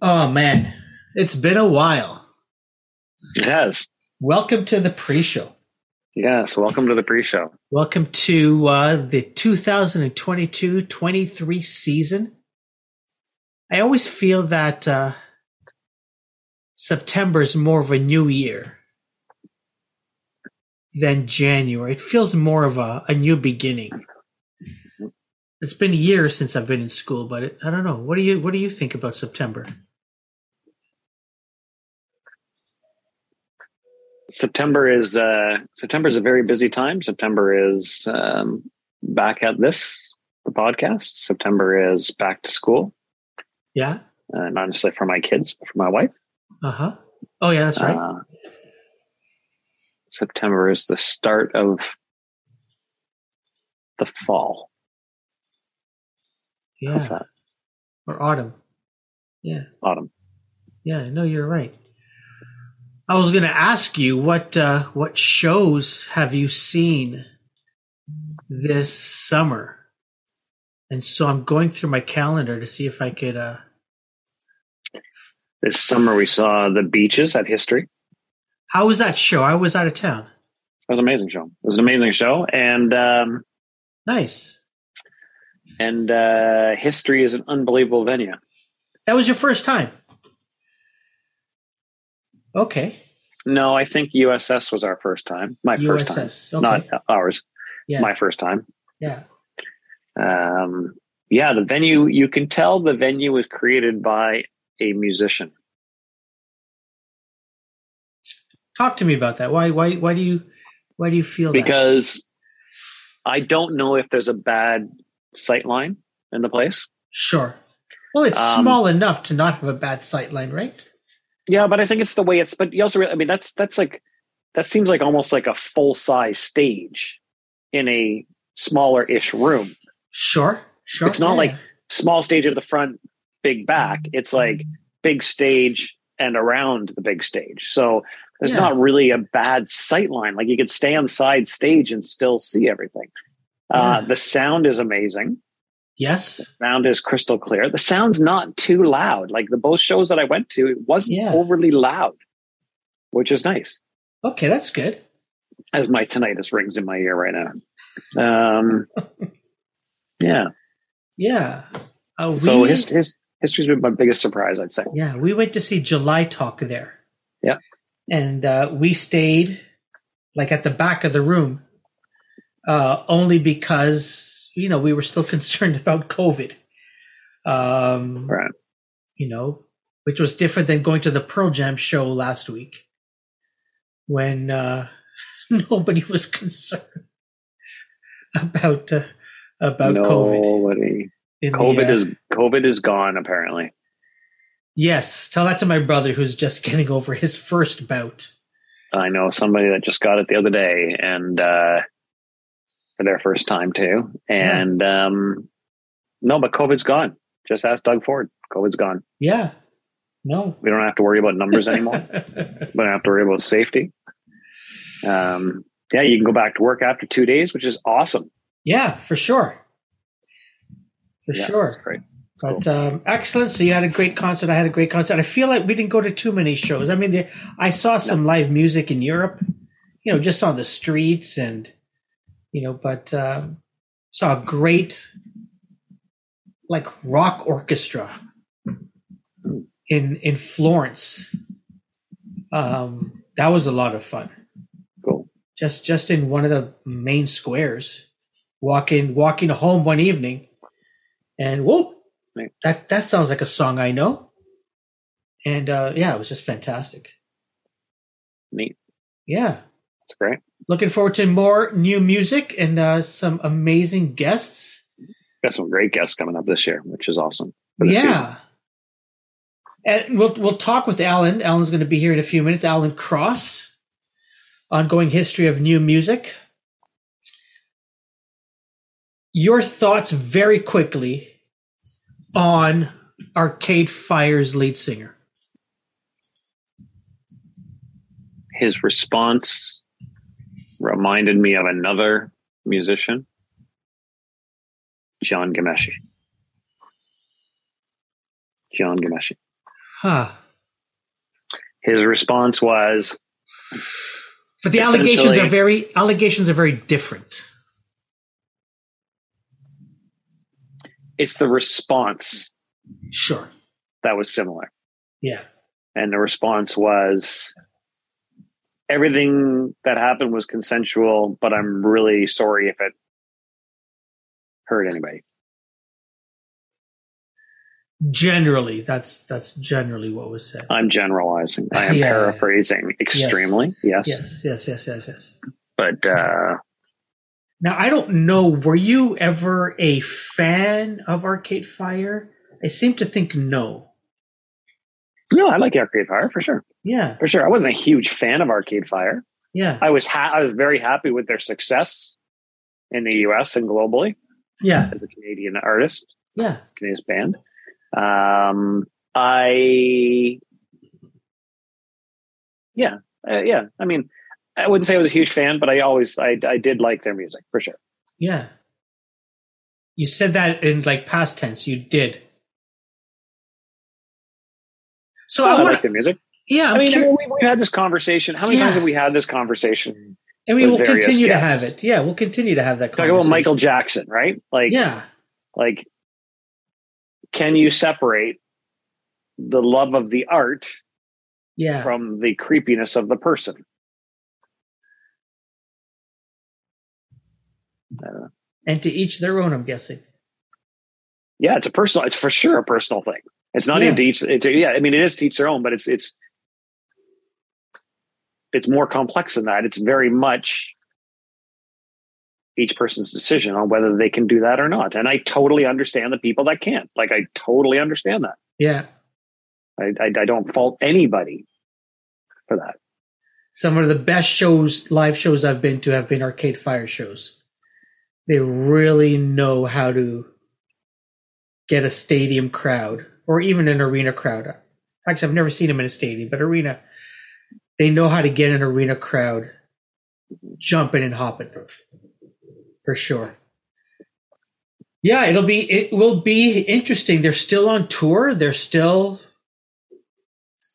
Oh man, it's been a while. It has. Welcome to the pre-show. Yes, welcome to the pre-show. Welcome to uh, the 2022-23 season. I always feel that uh, September is more of a new year than January. It feels more of a, a new beginning. It's been years since I've been in school, but it, I don't know. What do you What do you think about September? September is uh, September is a very busy time. September is um, back at this the podcast. September is back to school. Yeah. Uh, not necessarily for my kids, but for my wife. Uh huh. Oh yeah, that's right. Uh, September is the start of the fall. yeah. Or autumn. Yeah. Autumn. Yeah. No, you're right. I was going to ask you what uh, what shows have you seen this summer, and so I'm going through my calendar to see if I could. Uh, This summer we saw the beaches at History. how was that show? I was out of town. It was an amazing show. It was an amazing show, and um, Nice. and uh, History is an unbelievable venue. That was your first time. Okay. No, I think USS was our first time. My first time, USS. Okay. not ours. yeah. My first time. yeah. Um, yeah, the venue. You can tell the venue was created by a musician. Talk to me about that. Why? Why? Why do you? Why do you feel that? because I don't know if there's a bad sight line in the place. Sure. Well, it's Um, small enough to not have a bad sight line, right? Yeah, but I think it's the way it's. But you also, I mean, that's that's like that seems like almost like a full size stage in a smaller ish room. Sure. Sure. It's not Yeah. like small stage at the front, big back. It's like big stage and around the big stage. So there's Yeah. not really a bad sight line. Like you could stay on side stage and still see everything. Uh, Yeah. the sound is amazing. Yes. sound is crystal clear. The sound's not too loud. Like the both shows that I went to, it wasn't Yeah. overly loud, which is nice. Okay, that's good. As my tinnitus rings in my ear right now. Um, yeah. Yeah. Uh, we, So his, his history's been my biggest surprise, I'd say. yeah, we went to see July Talk there. Yeah. And uh, we stayed like at the back of the room, uh, only because you know we were still concerned about COVID. Um, Right. You know, which was different than going to the Pearl Jam show last week, when uh, nobody was concerned about uh, about COVID. Nobody. the, COVID uh, is COVID is gone apparently. Yes, tell that to my brother who's just getting over his first bout. I know somebody that just got it the other day and uh for their first time too. And um no, but COVID's gone. Just ask Doug Ford. COVID's gone. Yeah. No. We don't have to worry about numbers anymore. we don't have to worry about safety. Um, yeah, you can go back to work after two days, which is awesome. yeah, for sure. For Yeah, sure. great. But um, excellent. So you had a great concert. I had a great concert. I feel like we didn't go to too many shows. I mean, there, I saw some live music in Europe, you know, just on the streets and, you know, but um, saw a great, like, rock orchestra in in Florence. Um, that was a lot of fun. Cool. Just just in one of the main squares, walking walking home one evening, and whoop, Right. that that sounds like a song I know. And uh, yeah, it was just fantastic. Neat. Yeah, It's great. looking forward to more new music and uh, some amazing guests. Got some great guests coming up this year, which is awesome. yeah. season. And we'll we'll talk with Alan. Alan's going to be here in a few minutes. Alan Cross, ongoing history of new music. Your thoughts very quickly on Arcade Fire's lead singer. His response reminded me of another musician, Jian Ghomeshi. Jian Ghomeshi. Huh. His response was, But the allegations are very allegations are very different. "It's the response Sure. that was similar." Yeah. And the response was, "Everything that happened was consensual, but I'm really sorry if it hurt anybody." Generally, that's that's generally what was said. I'm generalizing. I am Yeah. paraphrasing extremely. Yes. Yes, yes, yes, yes, yes. But uh, Now I don't know. Were you ever a fan of Arcade Fire? I seem to think no. No, I like Arcade Fire for sure. Yeah, For sure. I wasn't a huge fan of Arcade Fire. yeah, I was ha- I was very happy with their success in the US and globally yeah, as a Canadian artist, yeah. Canadian band. Um, I, yeah, uh, yeah. I mean, I wouldn't say I was a huge fan, but I always, I, I did like their music for sure. Yeah. You said that in like past tense. You did. So I, I, want like the music. yeah, I'm I mean, I mean, we, we've had this conversation. How many Yeah. times have we had this conversation? and we will continue to have it. Yeah, we'll continue to have that. Talk about. Michael Jackson, right? Like, Yeah, like, can you separate the love of the art yeah, from the creepiness of the person? and to each their own. I'm guessing. Yeah, it's a personal. It's for sure a personal thing. It's not Yeah. even to each. It, yeah, I mean, it is to each their own, but it's it's it's more complex than that. It's very much each person's decision on whether they can do that or not. And I totally understand the people that can't. Like, I totally understand that. Yeah, I, I, I don't fault anybody for that. some of the best shows, live shows I've been to, have been Arcade Fire shows. They really know how to get a stadium crowd or even an arena crowd. Actually, I've never seen them in a stadium, but arena. They know how to get an arena crowd jumping and hopping for sure. Yeah, it'll be it will be interesting. They're still on tour. There's still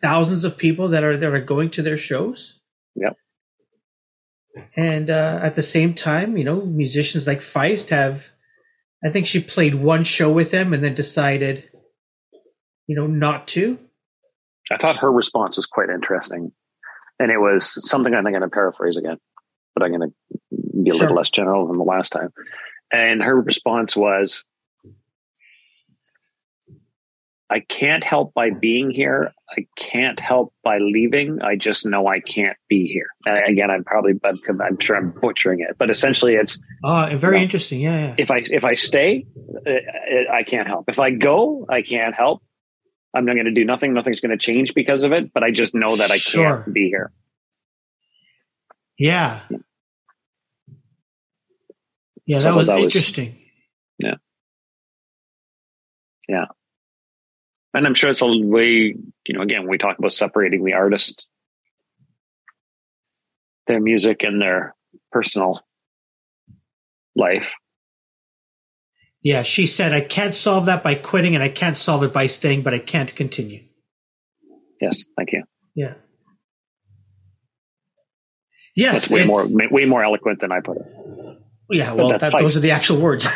thousands of people that are that are going to their shows. Yep. And uh, at the same time, you know, musicians like Feist have. I think she played one show with them and then decided, you know, not to. I thought her response was quite interesting. And it was something I think I'm going to paraphrase again, but I'm going to be a Sure. little less general than the last time. And her response was, I can't help by being here. I can't help by leaving. I just know I can't be here. Uh, again, I'm probably, I'm, I'm sure I'm butchering it, but essentially it's, Oh, very interesting. Yeah, yeah. if I if I stay, uh, I can't help. If I go, I can't help. I'm not going to do nothing. Nothing's going to change because of it. But I just know that I Sure. can't be here. Yeah. Yeah, So that was that was- Yeah. And I'm sure it's a way. You know, again, when we talk about separating the artist, their music, and their personal life. Yeah, she said, I can't solve that by quitting and I can't solve it by staying, but I can't continue. Yes, thank you. Yeah. Yes. That's way it's- more way more eloquent than I put it. Yeah, well, that, those are the actual words.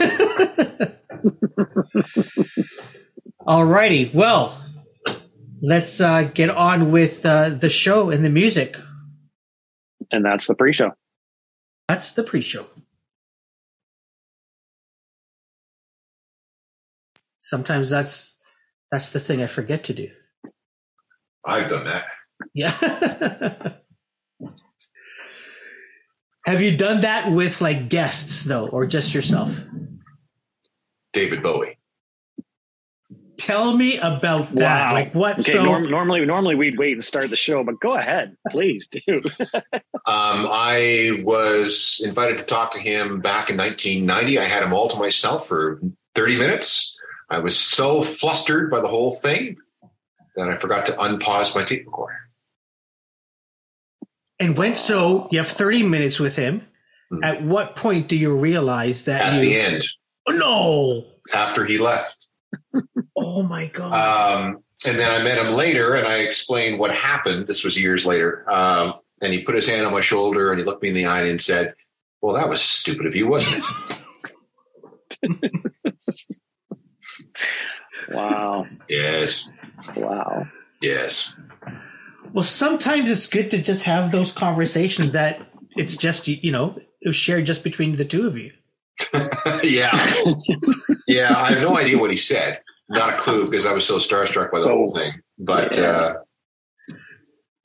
Alrighty. Well, let's uh, get on with uh, the show and the music. And that's the pre-show. That's the pre-show. Sometimes that's that's the thing I forget to do. I've done that. Yeah. Have you done that with like guests though, or just yourself? David Bowie. Tell me about that. Wow. Like what? Okay, so norm- normally normally we'd wait and start the show, but go ahead, please do. Um, I was invited to talk to him back in 1990. I had him all to myself for 30 minutes. I was so flustered by the whole thing that I forgot to unpause my tape recorder. and when so you have thirty minutes with him. Hmm. At what point do you realize that At you? the end, Oh, no! after he left, Oh my god! um, and then I met him later, and I explained what happened. This was years later, um, and he put his hand on my shoulder and he looked me in the eye and said, "Well, that was stupid of you, wasn't it?" Wow. yes, Wow. yes. Well, sometimes it's good to just have those conversations that it's just you know it was shared just between the two of you. yeah, yeah. I have no idea what he said. Not a clue because I was so starstruck by the So- whole thing. But Yeah. uh,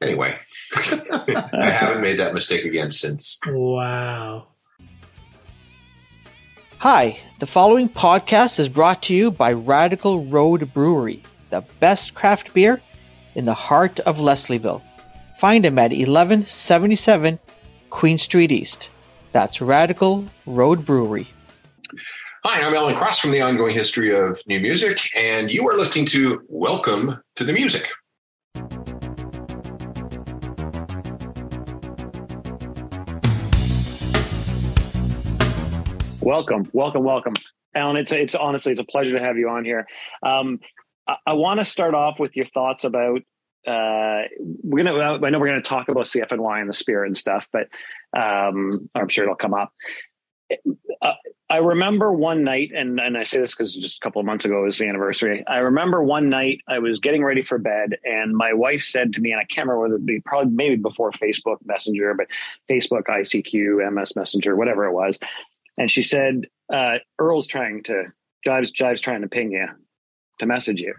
anyway, I haven't made that mistake again since. Wow. Hi, the following podcast is brought to you by Radical Road Brewery, the best craft beer in the heart of Leslieville. Find them at 1177 Queen Street East. That's Radical Road Brewery. Hi, I'm Alan Cross from the Ongoing History of New Music, and you are listening to Welcome to the Music. Welcome, welcome, welcome, Alan. It's it's honestly it's a pleasure to have you on here. Um, I, I want to start off with your thoughts about. Uh, we're gonna. I know we're gonna talk about CFNY and the spirit and stuff, but um, I'm sure it'll come up. I remember one night, and and I say this because just a couple of months ago was the anniversary. I remember one night I was getting ready for bed, and my wife said to me, and I can't remember whether it be probably maybe before Facebook Messenger, but Facebook, ICQ, MS Messenger, whatever it was, and she said, uh, "Earl's trying to Jive's Jive's trying to ping you to message you,"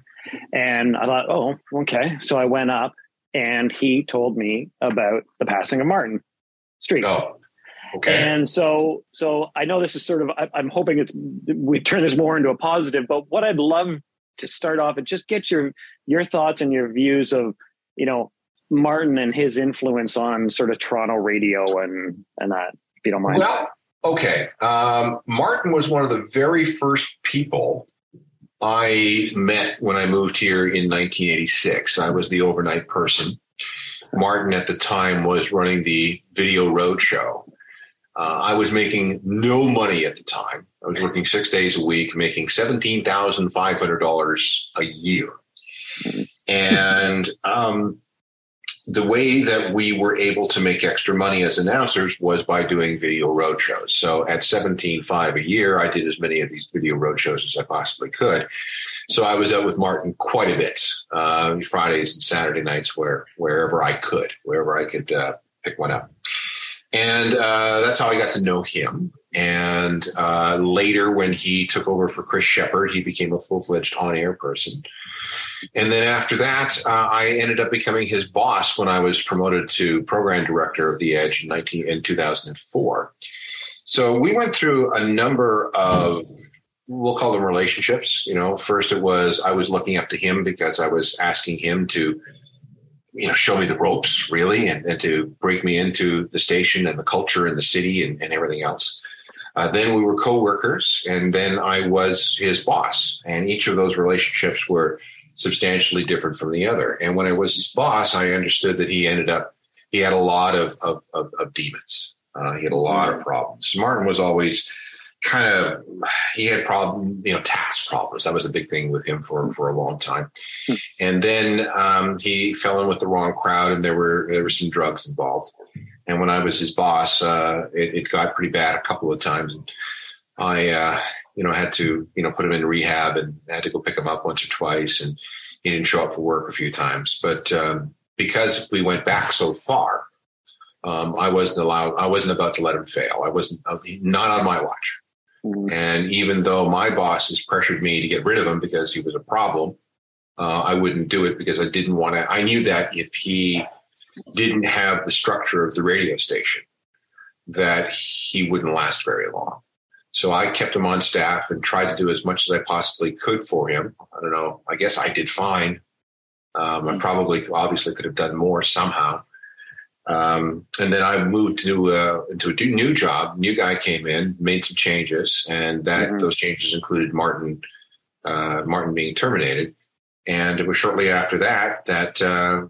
and I thought, "Oh, okay." So I went up, and he told me about the passing of Martin Streek. Oh, okay. And so, so I know this is sort of. I, I'm hoping it's we turn this more into a positive. But what I'd love to start off and just get your your thoughts and your views of you know Martin and his influence on sort of Toronto radio and and that. If you don't mind. Well, okay. Um, Martin was one of the very first people I met when I moved here in 1986. I was the overnight person. Martin at the time was running the Video Roadshow. Uh, I was making no money at the time. I was working six days a week, making seventeen thousand five hundred dollars a year, and um, the way that we were able to make extra money as announcers was by doing video road shows. So at 17.5 a year, I did as many of these video road shows as I possibly could. So I was out with Martin quite a bit, uh, Fridays and Saturday nights, where wherever I could, wherever I could uh, pick one up. And uh, that's how I got to know him. And uh, later, when he took over for Chris Sheppard, he became a full fledged on air person. And then after that, uh, I ended up becoming his boss when I was promoted to program director of The Edge in, 19, in 2004. So we went through a number of, we'll call them relationships. You know, first it was I was looking up to him because I was asking him to, you know, show me the ropes really and, and to break me into the station and the culture and the city and, and everything else. Uh, then we were co-workers, and then I was his boss. And each of those relationships were substantially different from the other. And when I was his boss, I understood that he ended up he had a lot of of, of, of demons. Uh, he had a lot of problems. Martin was always kind of he had problem you know tax problems that was a big thing with him for for a long time and then um, he fell in with the wrong crowd and there were there were some drugs involved and when I was his boss, uh, it, it, got pretty bad a couple of times. And I, uh, you know, had to, you know, put him in rehab and had to go pick him up once or twice. And he didn't show up for work a few times. But um, because we went back so far, um, I wasn't allowed. I wasn't about to let him fail. I wasn't not on my watch. Mm-hmm. And even though my boss bosses pressured me to get rid of him because he was a problem, uh, I wouldn't do it because I didn't want to. I knew that if he didn't have the structure of the radio station that he wouldn't last very long. So I kept him on staff and tried to do as much as I possibly could for him. I don't know. I guess I did fine. Um, I probably, obviously, could have done more somehow. Um, and then I moved to uh, into a new job. New guy came in, made some changes, and that mm-hmm. those changes included Martin uh, Martin being terminated. And it was shortly after that that uh,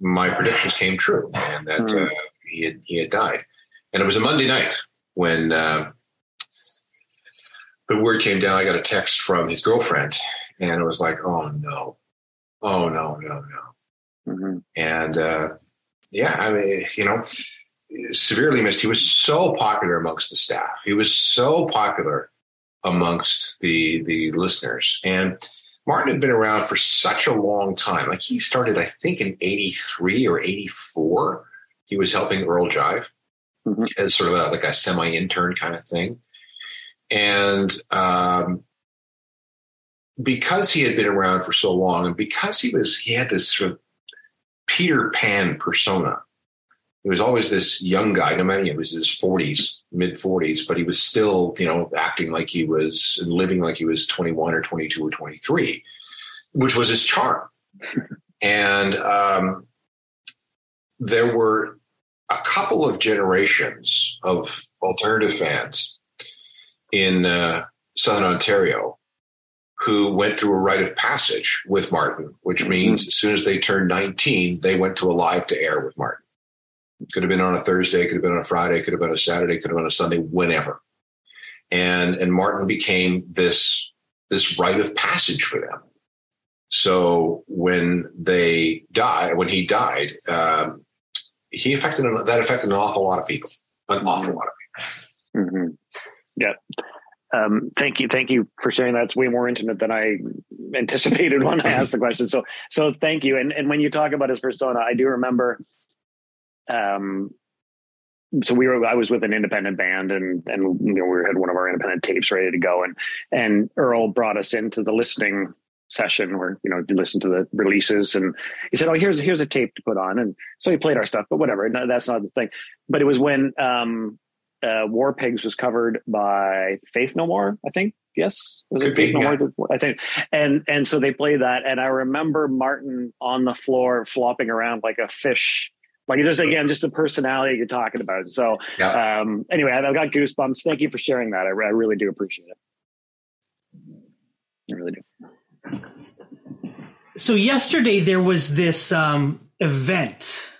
my predictions came true, and that mm. uh, he had he had died. And it was a Monday night when uh, the word came down. I got a text from his girlfriend, and it was like, "Oh no, Oh no, no, no. Mm-hmm. And uh, yeah, I mean, you know, severely missed. He was so popular amongst the staff. He was so popular amongst the the listeners. And Martin had been around for such a long time. Like he started, I think, in '83 or '84. He was helping Earl Jive Mhm. as sort of a, like a semi intern kind of thing. And um, because he had been around for so long, and because he was, he had this sort of Peter Pan persona. He was always this young guy, no matter it was his 40s, mid 40s, but he was still, you know, acting like he was and living like he was 21 or 22 or 23, which was his charm. and um, there were a couple of generations of alternative fans in uh, Southern Ontario who went through a rite of passage with Martin, which means as soon as they turned 19, they went to a live to air with Martin. It could have been on a Thursday, could have been on a Friday, could have been a Saturday, could have been a Sunday, whenever. And and Martin became this this rite of passage for them. So when they died, when he died, um, he affected that affected an awful lot of people, an awful lot of Mm-hmm. Yeah. Um, thank you. Thank you for sharing That's way more intimate than I anticipated when I asked the question. So, so thank you. And, and when you talk about his persona, I do remember, um, so we were, I was with an independent band and, and, you know, we had one of our independent tapes ready to go. And, and Earl brought us into the listening session where, you know, you listen to the releases and he said, Oh, here's, here's a tape to put on. And so he played our stuff, but whatever. No, that's not the thing. But it was when, um, uh, War Pigs was covered by Faith No More, I think. Yes, was Could it Faith be, No yeah. More? I think, and and so they played that, and I remember Martin on the floor flopping around like a fish, like just again just the personality you're talking about. So Yeah. um, anyway, I've got goosebumps. Thank you for sharing that. I, I really do appreciate it. I really do. So yesterday there was this um, event,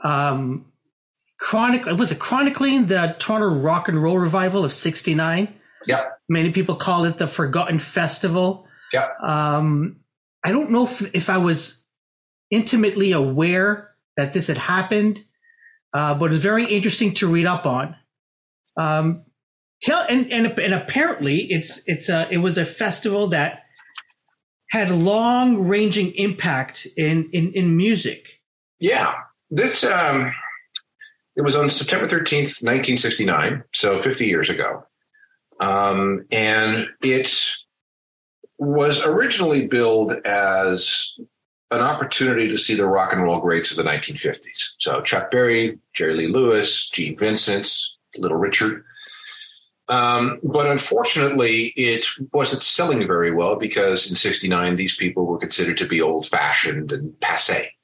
um, chronic was it chronicling the Toronto Rock and Roll Revival of '69. Yep. Many people call it the Forgotten Festival. Yep. Um, I don't know if if I was intimately aware that this had happened, uh, but it's very interesting to read up on. Um, tell and, and and apparently it's it's a it was a festival that had long ranging impact in, in in music. Yeah. This um it was on September 13th, 1969, so 50 years ago. Um, and it was originally billed as an opportunity to see the rock and roll greats of the 1950s. So Chuck Berry, Jerry Lee Lewis, Gene Vincent, Little Richard. Um, but unfortunately, it wasn't selling very well because in 69, these people were considered to be old fashioned and passe.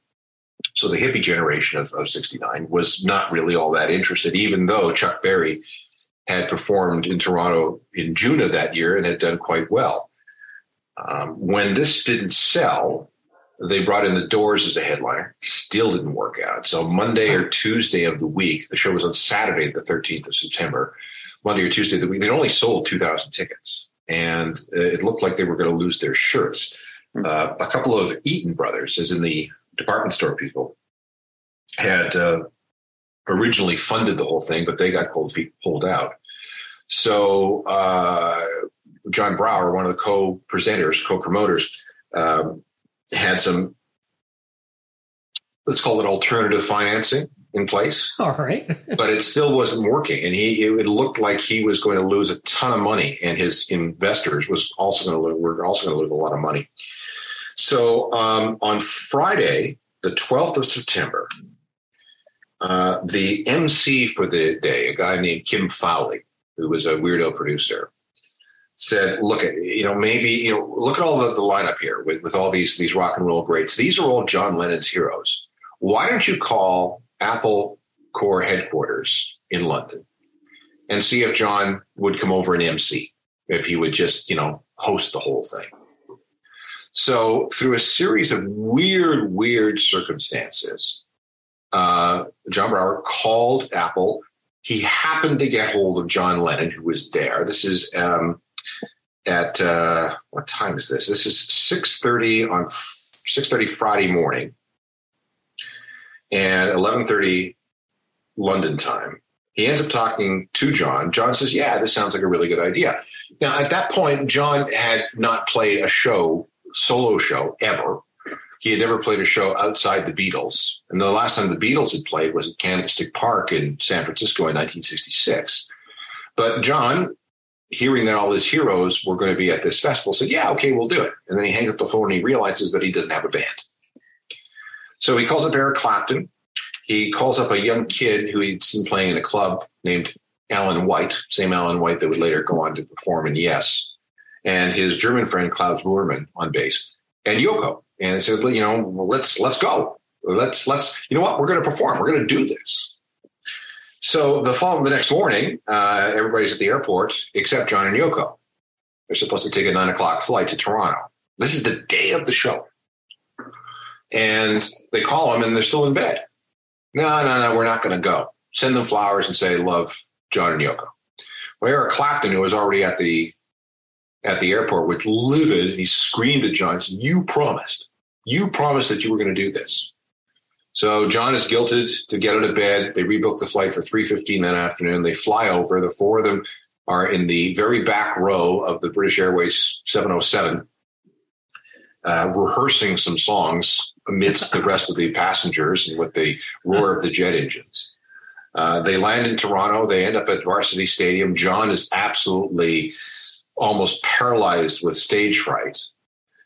So the hippie generation of, of 69 was not really all that interested, even though Chuck Berry had performed in Toronto in June of that year and had done quite well. Um, when this didn't sell, they brought in the Doors as a headliner. Still didn't work out. So Monday or Tuesday of the week, the show was on Saturday, the 13th of September. Monday or Tuesday of the week, they only sold 2,000 tickets, and uh, it looked like they were going to lose their shirts. Uh, a couple of Eaton brothers, as in the department store people, had uh, originally funded the whole thing, but they got cold feet pulled out. So uh, John Brower, one of the co-presenters, co-promoters, um, had some, let's call it alternative financing in place, All right. but it still wasn't working. And he, it looked like he was going to lose a ton of money and his investors was also going to lose, were also going to lose a lot of money. So um, on Friday, the 12th of September, uh, the MC for the day, a guy named Kim Fowley, who was a weirdo producer, said, "Look at you know maybe you know look at all the, the lineup here with with all these these rock and roll greats. These are all John Lennon's heroes. Why don't you call Apple Corps headquarters in London and see if John would come over and MC if he would just you know host the whole thing." So through a series of weird, weird circumstances, uh, John Brower called Apple. He happened to get hold of John Lennon, who was there. This is um, at uh, what time is this? This is six thirty on 6.30 Friday morning and 11.30 London time. He ends up talking to John. John says, yeah, this sounds like a really good idea. Now, at that point, John had not played a show, solo show, ever. He had never played a show outside the Beatles. And the last time the Beatles had played was at Candlestick Park in San Francisco in 1966. But John, hearing that all his heroes were going to be at this festival, said, Yeah, okay, we'll do it. And then he hangs up the phone and he realizes that he doesn't have a band. So he calls up Eric Clapton. He calls up a young kid who he'd seen playing in a club named Alan White, same Alan White that would later go on to perform in Yes, and his German friend Klaus Voormann on bass, and Yoko. And they said, you know, well, let's let's go. Let's let's you know what we're going to perform. We're going to do this. So the fall, the next morning, uh, everybody's at the airport except John and Yoko. They're supposed to take a nine o'clock flight to Toronto. This is the day of the show, and they call them, and they're still in bed. No, no, no, we're not going to go. Send them flowers and say love John and Yoko. Well, Eric Clapton, who was already at the at the airport, was livid. He screamed at John, "You promised, you promised that you were going to do this." So John is guilted to get out of bed. They rebook the flight for three fifteen that afternoon. They fly over. The four of them are in the very back row of the British Airways 707, uh, rehearsing some songs amidst the rest of the passengers and with the roar of the jet engines. Uh, they land in Toronto. They end up at Varsity Stadium. John is absolutely almost paralyzed with stage fright.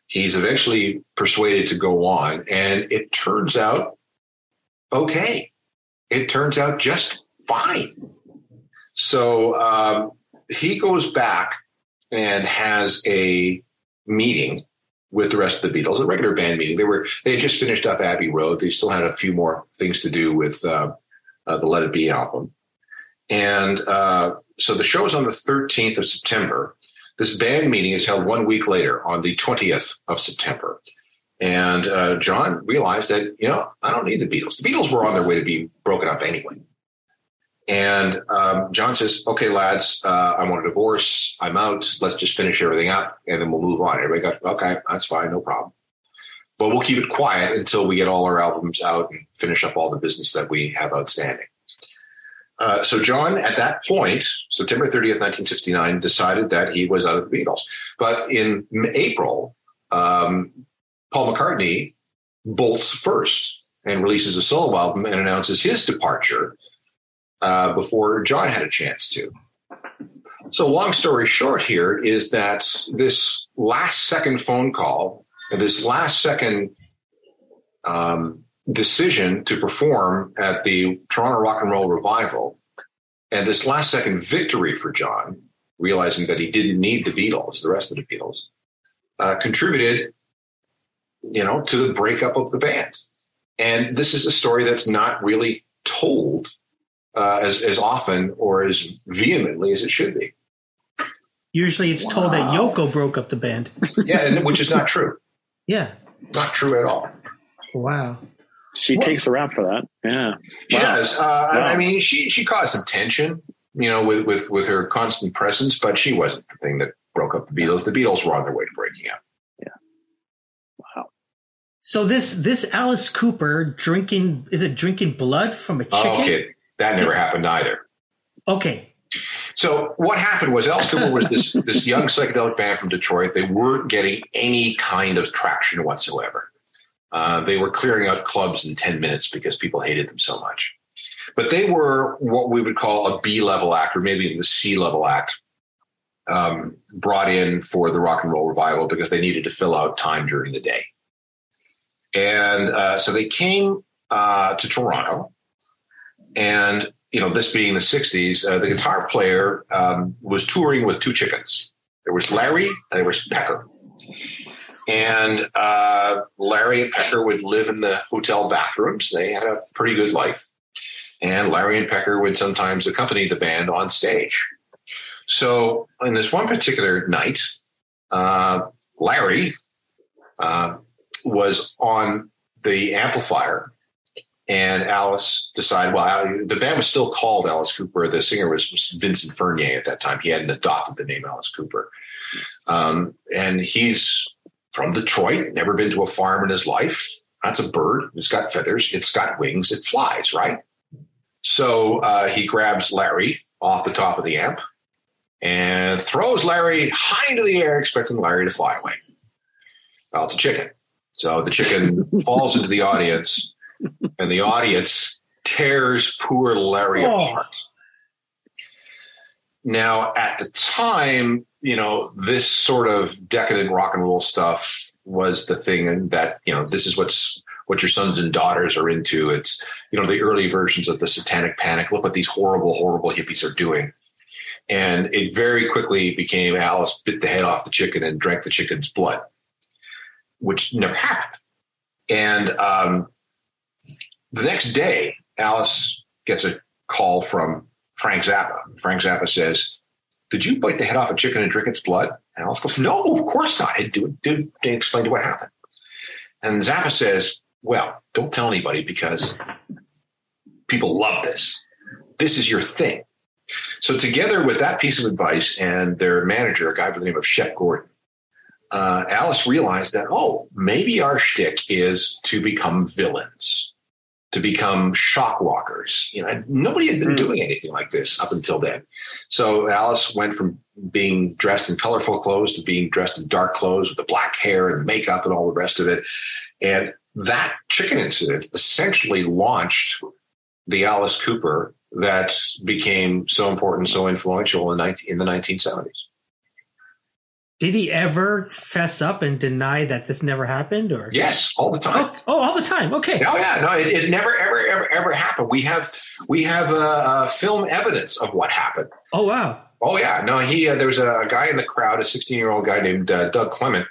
He's eventually persuaded to go on, and it turns out okay. It turns out just fine. So um, he goes back and has a meeting with the rest of the Beatles, a regular band meeting. They were they had just finished up Abbey Road. They still had a few more things to do with uh, uh, the Let It Be album, and uh, so the show is on the 13th of September. This band meeting is held one week later on the 20th of September. And uh, John realized that, you know, I don't need the Beatles. The Beatles were on their way to be broken up anyway. And um, John says, okay, lads, uh, I want a divorce. I'm out. Let's just finish everything up and then we'll move on. Everybody got, okay, that's fine, no problem. But we'll keep it quiet until we get all our albums out and finish up all the business that we have outstanding. Uh, so John, at that point, September 30th, 1969, decided that he was out of the Beatles. But in April, um, Paul McCartney bolts first and releases a solo album and announces his departure uh, before John had a chance to. So, long story short, here is that this last second phone call, this last second um, decision to perform at the Toronto Rock and Roll Revival, and this last second victory for John, realizing that he didn't need the Beatles, the rest of the Beatles, uh, contributed, you know, to the breakup of the band. And this is a story that's not really told uh, as as often or as vehemently as it should be. Usually, it's wow. told that Yoko broke up the band. yeah, which is not true. Yeah, not true at all. Wow. She what? takes the rap for that. Yeah, she wow. does. Uh, wow. I mean, she she caused some tension, you know, with with with her constant presence, but she wasn't the thing that broke up the Beatles. The Beatles were on their way to breaking up. Yeah. Wow. So this this Alice Cooper drinking is it drinking blood from a chicken? Oh, okay, that never happened either. Okay. So what happened was Alice Cooper was this this young psychedelic band from Detroit. They weren't getting any kind of traction whatsoever. Uh, they were clearing out clubs in 10 minutes because people hated them so much. But they were what we would call a B level act, or maybe even a C level act, um, brought in for the rock and roll revival because they needed to fill out time during the day. And uh, so they came uh, to Toronto. And, you know, this being the 60s, uh, the guitar player um, was touring with two chickens. There was Larry and there was Pecker. And uh, Larry and Pecker would live in the hotel bathrooms. They had a pretty good life. And Larry and Pecker would sometimes accompany the band on stage. So, in this one particular night, uh, Larry uh, was on the amplifier, and Alice decided, well, the band was still called Alice Cooper. The singer was, Vincent Furnier at that time. He hadn't adopted the name Alice Cooper. Um, and he's from Detroit, never been to a farm in his life. That's a bird. It's got feathers. It's got wings. It flies, right? So uh, he grabs Larry off the top of the amp and throws Larry high into the air, expecting Larry to fly away. Well, it's a chicken. So the chicken falls into the audience, and the audience tears poor Larry oh. apart. Now, at the time, you know, this sort of decadent rock and roll stuff was the thing that, you know, this is what's what your sons and daughters are into. It's, you know, the early versions of the satanic panic. Look what these horrible, horrible hippies are doing. And it very quickly became Alice bit the head off the chicken and drank the chicken's blood, which never happened. And um, the next day, Alice gets a call from Frank Zappa. Frank Zappa says, Did you bite the head off a chicken and drink its blood? And Alice goes, No, of course not. I do, did, did explain to what happened. And Zappa says, Well, don't tell anybody because people love this. This is your thing. So, together with that piece of advice and their manager, a guy by the name of Shep Gordon, uh, Alice realized that, oh, maybe our shtick is to become villains to become shock rockers. You know, nobody had been mm. doing anything like this up until then. So Alice went from being dressed in colorful clothes to being dressed in dark clothes with the black hair and makeup and all the rest of it. And that chicken incident essentially launched the Alice Cooper that became so important, so influential in, 19, in the 1970s. Did he ever fess up and deny that this never happened? Or yes, all the time. Oh, oh all the time. Okay. Oh yeah, no, it, it, never, ever, ever, ever happened. We have we have uh, uh, film evidence of what happened. Oh wow. Oh yeah, no, he uh, there was a guy in the crowd, a 16 year old guy named uh, Doug Clement,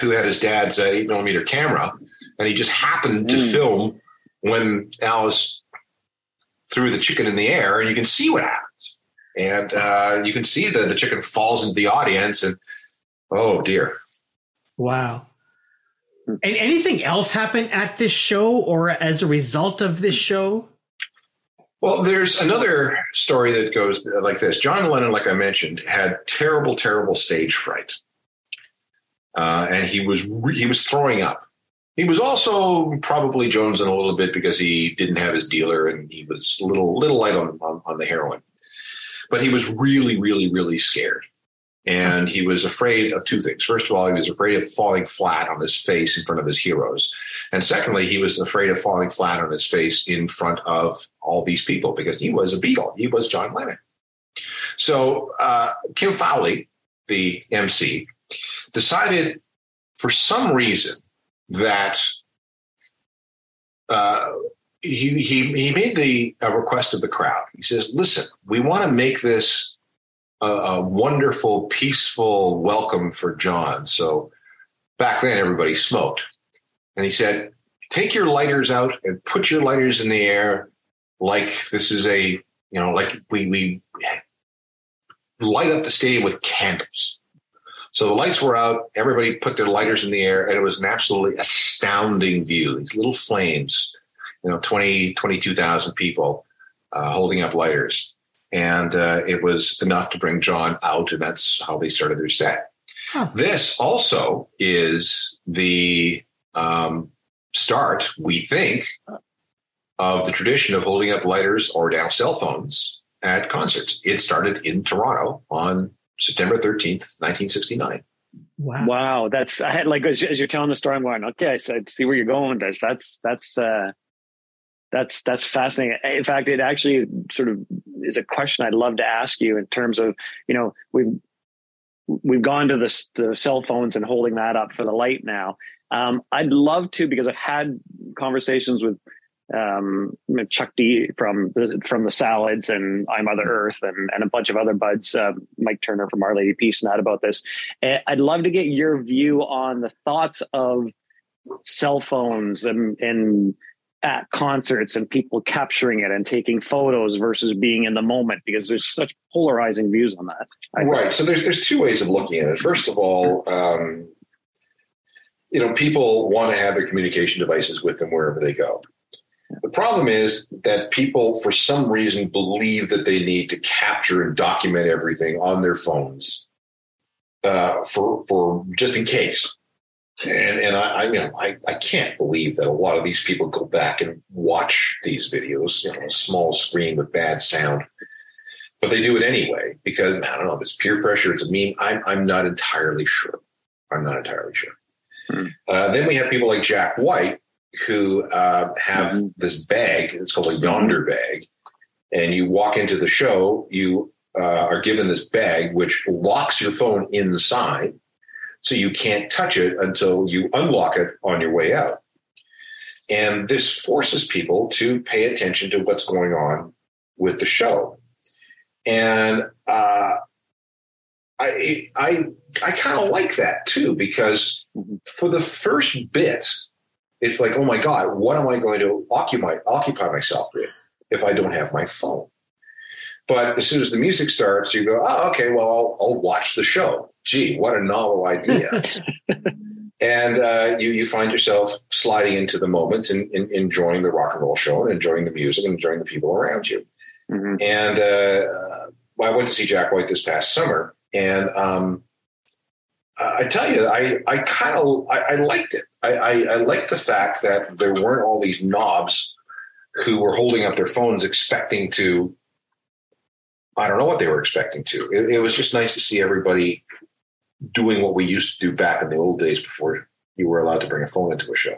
who had his dad's uh, eight millimeter camera, and he just happened to mm. film when Alice threw the chicken in the air, and you can see what happens, and uh, you can see that the chicken falls into the audience and Oh dear. Wow. And anything else happen at this show or as a result of this show? Well, there's another story that goes like this. John Lennon, like I mentioned, had terrible, terrible stage fright, uh, and he was he was throwing up. He was also probably jonesing a little bit because he didn't have his dealer and he was a little little light on, on, on the heroin. But he was really, really, really scared. And he was afraid of two things. First of all, he was afraid of falling flat on his face in front of his heroes. And secondly, he was afraid of falling flat on his face in front of all these people because he was a Beatle. He was John Lennon. So uh, Kim Fowley, the MC, decided for some reason that uh, he, he, he made the request of the crowd. He says, listen, we want to make this a, a wonderful, peaceful welcome for John. So back then, everybody smoked. And he said, Take your lighters out and put your lighters in the air like this is a, you know, like we, we light up the stadium with candles. So the lights were out, everybody put their lighters in the air, and it was an absolutely astounding view. These little flames, you know, 20, 22,000 people uh, holding up lighters and uh, it was enough to bring John out, and that's how they started their set. Huh. This also is the um, start, we think, of the tradition of holding up lighters or now cell phones at concerts. It started in Toronto on September 13th, 1969. Wow. Wow. That's, I had like, as, as, you're telling the story, I'm going, okay, so I see where you're going with this. That's, that's, uh, that's that's fascinating. In fact, it actually sort of is a question I'd love to ask you in terms of you know we've we've gone to the, the cell phones and holding that up for the light now. Um, I'd love to because I've had conversations with um, Chuck D from the from the Salads and I Mother Earth and, and a bunch of other buds, uh, Mike Turner from Our Lady Peace, that about this. I'd love to get your view on the thoughts of cell phones and, and at concerts and people capturing it and taking photos versus being in the moment because there's such polarizing views on that. I right. Think. So there's there's two ways of looking at it. First of all, um, you know, people want to have their communication devices with them wherever they go. The problem is that people, for some reason, believe that they need to capture and document everything on their phones uh, for for just in case. And and I I, mean, I I can't believe that a lot of these people go back and watch these videos, you know, a small screen with bad sound. But they do it anyway because I don't know if it's peer pressure, it's a meme. I'm I'm not entirely sure. I'm not entirely sure. Hmm. Uh, then we have people like Jack White who uh, have mm-hmm. this bag. It's called a Yondr bag, and you walk into the show. You uh, are given this bag which locks your phone inside, so you can't touch it until you unlock it on your way out. And this forces people to pay attention to what's going on with the show. And uh, I I I kind of like that too because for the first bit, it's like, oh my god, what am I going to occupy occupy myself with if I don't have my phone? But as soon as the music starts, you go, oh, okay, well, I'll, I'll watch the show. Gee, what a novel idea. and uh, you, you find yourself sliding into the moment and, and, enjoying the rock and roll show and enjoying the music and enjoying the people around you. Mm-hmm. And uh, I went to see Jack White this past summer, and um, I tell you, I, I kind of I, I, liked it. I, I, I liked the fact that there weren't all these knobs who were holding up their phones expecting to I don't know what they were expecting to. It, it, was just nice to see everybody doing what we used to do back in the old days before you were allowed to bring a phone into a show.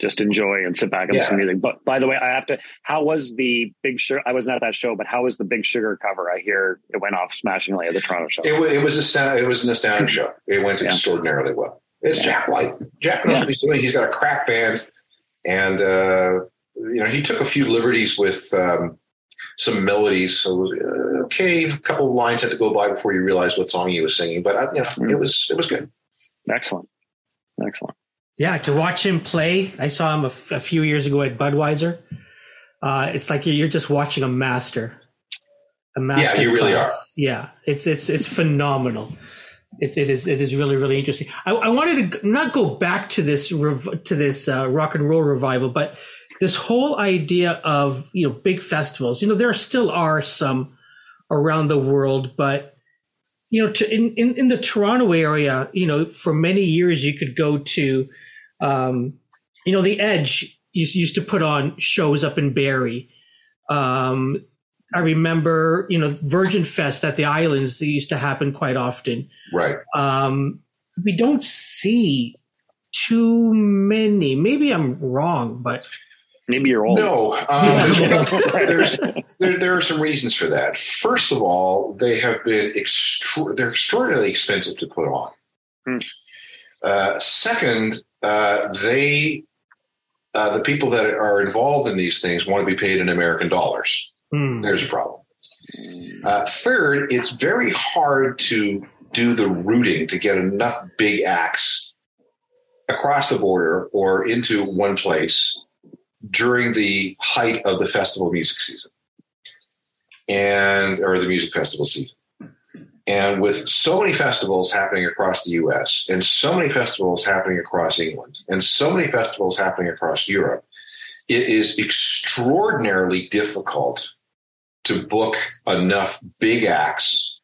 Just enjoy and sit back and yeah. listen to music. But by the way, I have to. How was the Big Sugar? I wasn't at that show, but how was the Big Sugar cover? I hear it went off smashingly at the Toronto show. It, it was a it was an astounding show. It went yeah. extraordinarily well. It's yeah. Jack White. Jack knows what he's doing. He's got a crack band, and uh, you know he took a few liberties with. Um, some melodies. So uh, okay, a couple of lines had to go by before you realized what song he was singing, but uh, you know, mm. it was it was good. Excellent, excellent. Yeah, to watch him play, I saw him a, f- a few years ago at Budweiser. Uh, it's like you're just watching a master. A master. Yeah, you really are. Yeah, it's it's it's phenomenal. It, it is it is really really interesting. I, I wanted to not go back to this rev- to this uh, rock and roll revival, but this whole idea of you know big festivals you know there still are some around the world but you know to, in, in, in the toronto area you know for many years you could go to um, you know the edge used, used to put on shows up in barrie. Um, i remember you know virgin fest at the islands that used to happen quite often. Right. Um, we don't see too many. Maybe i'm wrong but Maybe you're old. No, um, there's, there, there, are some reasons for that. First of all, they have been extra- they're extraordinarily expensive to put on. Hmm. Uh, second, uh, they uh, the people that are involved in these things want to be paid in American dollars. Hmm. There's a problem. Uh, third, it's very hard to do the routing to get enough big acts across the border or into one place during the height of the festival music season and or the music festival season. And with so many festivals happening across the US and so many festivals happening across England and so many festivals happening across Europe it is extraordinarily difficult to book enough big acts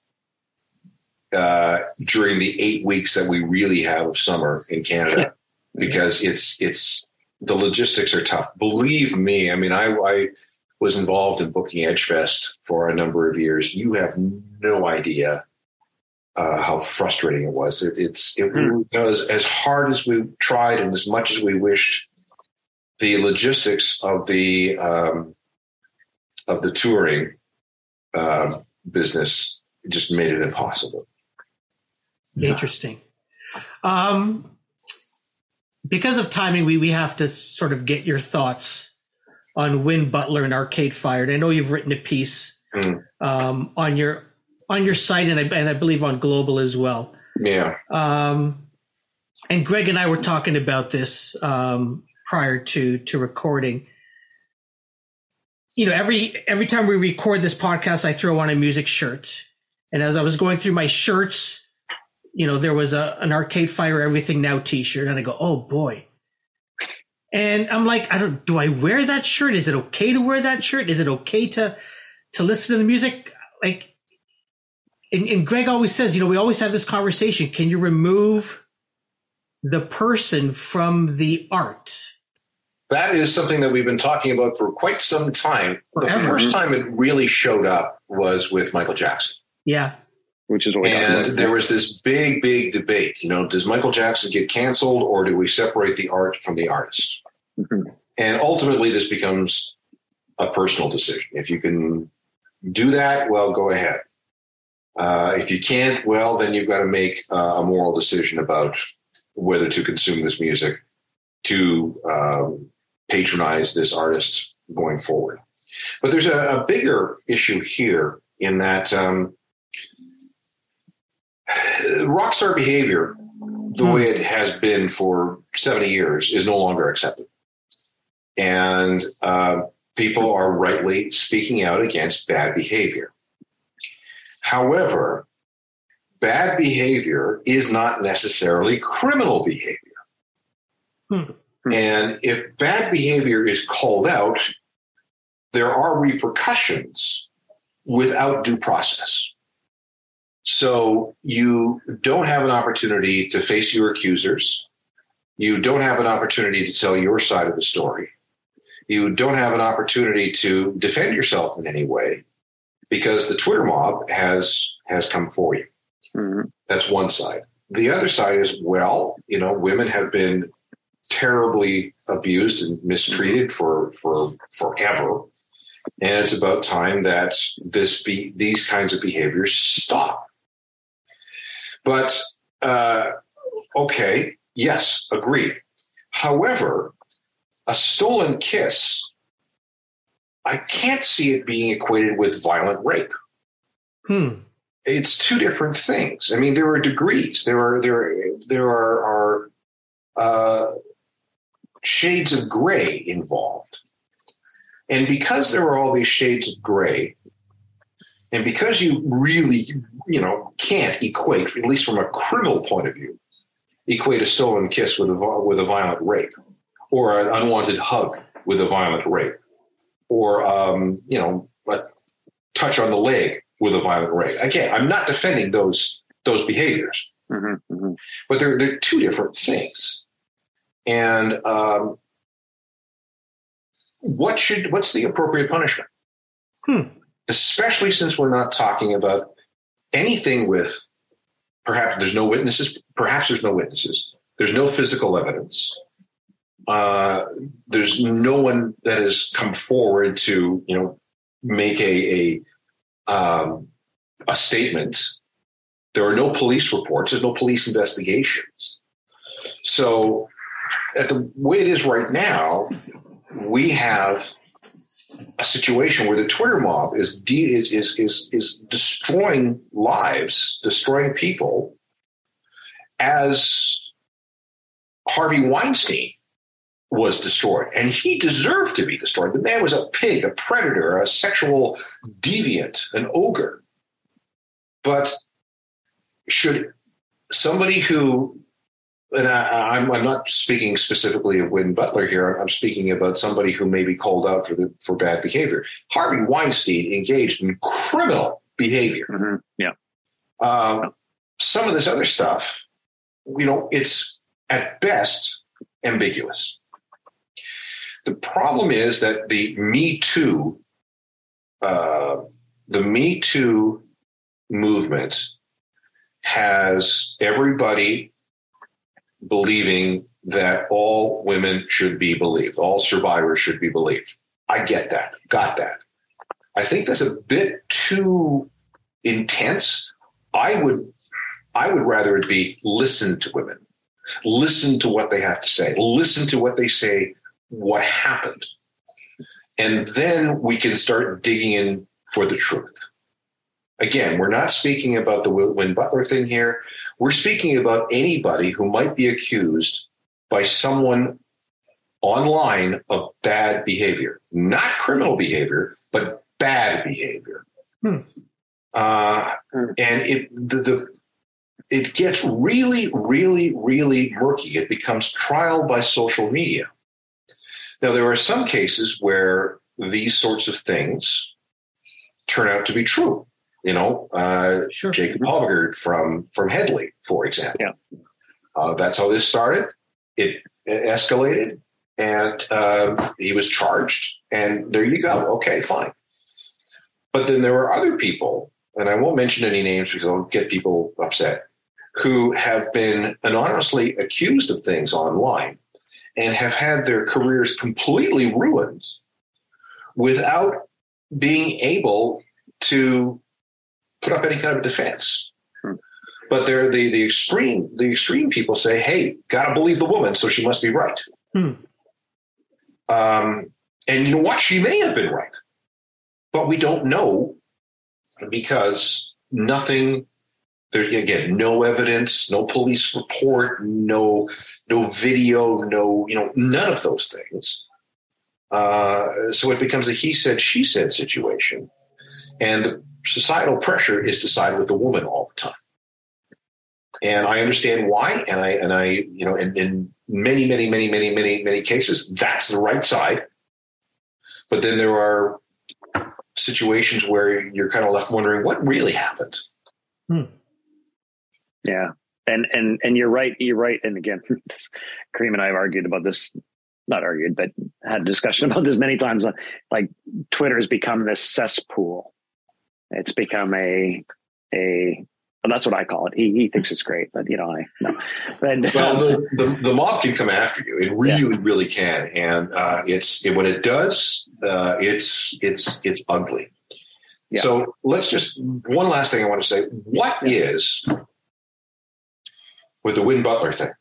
uh, during the eight weeks that we really have of summer in Canada because it's it's the logistics are tough. Believe me, I mean, I, I was involved in booking Edgefest for a number of years. You have no idea uh, how frustrating it was. It, it's it mm. was as hard as we tried and as much as we wished. The logistics of the um, of the touring uh, business just made it impossible. Interesting. Um, because of timing, we, we have to sort of get your thoughts on Win Butler and Arcade Fire. And I know you've written a piece mm. um, on your on your site and I, and I believe on Global as well. Yeah. Um, and Greg and I were talking about this um, prior to to recording. You know, every every time we record this podcast, I throw on a music shirt. And as I was going through my shirts, you know, there was a an Arcade Fire Everything Now T-shirt, and I go, oh boy. And I'm like, I don't. Do I wear that shirt? Is it okay to wear that shirt? Is it okay to to listen to the music? Like, and, and Greg always says, you know, we always have this conversation. Can you remove the person from the art? That is something that we've been talking about for quite some time. Forever. The first time it really showed up was with Michael Jackson. Yeah. Which is what we. And there was this big, big debate. You know, does Michael Jackson get canceled or do we separate the art from the artist? Mhm. And ultimately, this becomes a personal decision. If you can do that, well, go ahead. Uh, if you can't, well, then you've got to make uh, a moral decision about whether to consume this music, to um, patronize this artist going forward. But there's a, a bigger issue here in that um, rock star behavior, the Hmm. way it has been for 70 years, is no longer accepted. And uh, people are rightly speaking out against bad behavior. However, bad behavior is not necessarily criminal behavior. Hmm. And if bad behavior is called out, there are repercussions without due process. So you don't have an opportunity to face your accusers. You don't have an opportunity to tell your side of the story. You don't have an opportunity to defend yourself in any way because the Twitter mob has has come for you. Mhm. That's one side. The other side is, well, you know, women have been terribly abused and mistreated for for forever, and it's about time that this be these kinds of behaviors stop. But uh, okay, yes, agree. However, a stolen kiss, I can't see it being equated with violent rape Hmm. it's two different things. I mean, there are degrees. There are there there are, are uh, shades of gray involved, and because there are all these shades of gray, and because you really you know can't equate, at least from a criminal point of view, equate a stolen kiss with a with a violent rape, or an unwanted hug with a violent rape, or um, you know a touch on the leg with a violent rape. Again, I'm not defending those those behaviors, Mhm. Mhm. but they're they're two different things. And um, what should what's the appropriate punishment? Hmm. Especially since we're not talking about anything with perhaps there's no witnesses. Perhaps there's no witnesses. There's no physical evidence. Uh, there's no one that has come forward to you know make a a um, a statement. There are no police reports. There's no police investigations. So, at the way it is right now, we have a situation where the Twitter mob is de- is, is is is destroying lives, destroying people, as Harvey Weinstein was destroyed, and he deserved to be destroyed. The man was a pig, a predator, a sexual deviant, an ogre. But should somebody who and I, I'm, I'm not speaking specifically of Win Butler here. I'm speaking about somebody who may be called out for the for bad behavior. Harvey Weinstein engaged in criminal behavior. Mhm. Yeah. Um, some of this other stuff, you know, it's at best ambiguous. The problem is that the Me Too, uh, the Me Too movement has everybody believing that all women should be believed, all survivors should be believed. I get that, got that. I think that's a bit too intense. I would, I would rather it be listen to women, listen to what they have to say, listen to what they say, what happened, and then we can start digging in for the truth. Again, we're not speaking about the Win Butler thing here. We're speaking about anybody who might be accused by someone online of bad behavior, not criminal behavior, but bad behavior. Hmm. Uh, and it the, the it gets really, really, really murky. It becomes trial by social media. Now, there are some cases where these sorts of things turn out to be true. You know, uh, Sure. Jacob Hoggard from from Hedley, for example. Yeah. Uh, that's how this started. It escalated, and uh, he was charged. And there you go. Okay, fine. But then there were other people, and I won't mention any names because I'll get people upset, who have been anonymously accused of things online and have had their careers completely ruined without being able to put up any kind of defense. Hmm. But they're the, the extreme the extreme people say, "Hey, gotta believe the woman, so she must be right." Hmm. Um, and you know what? She may have been right, but we don't know because nothing. There again, no evidence, no police report, no no video, no you know none of those things. Uh, so it becomes a he said she said situation, and the societal pressure is to side with the woman all the time. And I understand why, and I and I you know in, in many many many many many many cases that's the right side. But then there are situations where you're kind of left wondering what really happened. Hmm. Yeah, and and and you're right. You're right. And again, Kareem and I have argued about this not argued, but had a discussion about this many times. Like Twitter has become this cesspool. It's become a a well, that's what I call it. He he thinks it's great, but you know, I no. And, well, the, the, the mob can come after you. It really, yeah. really can, and uh, it's it, when it does, uh, it's it's it's ugly. Yeah. So let's just one last thing I want to say. What yeah. is with the Win Butler thing?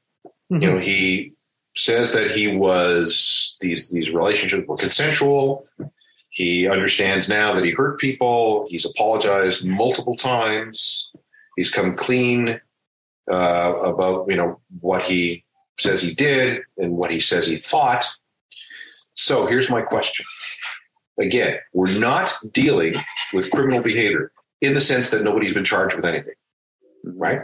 Mm-hmm. You know, he says that he was these these relationships were consensual. He understands now that he hurt people. He's apologized multiple times. He's come clean uh, about you know what he says he did and what he says he thought. So here's my question. Again, we're not dealing with criminal behavior in the sense that nobody's been charged with anything, right?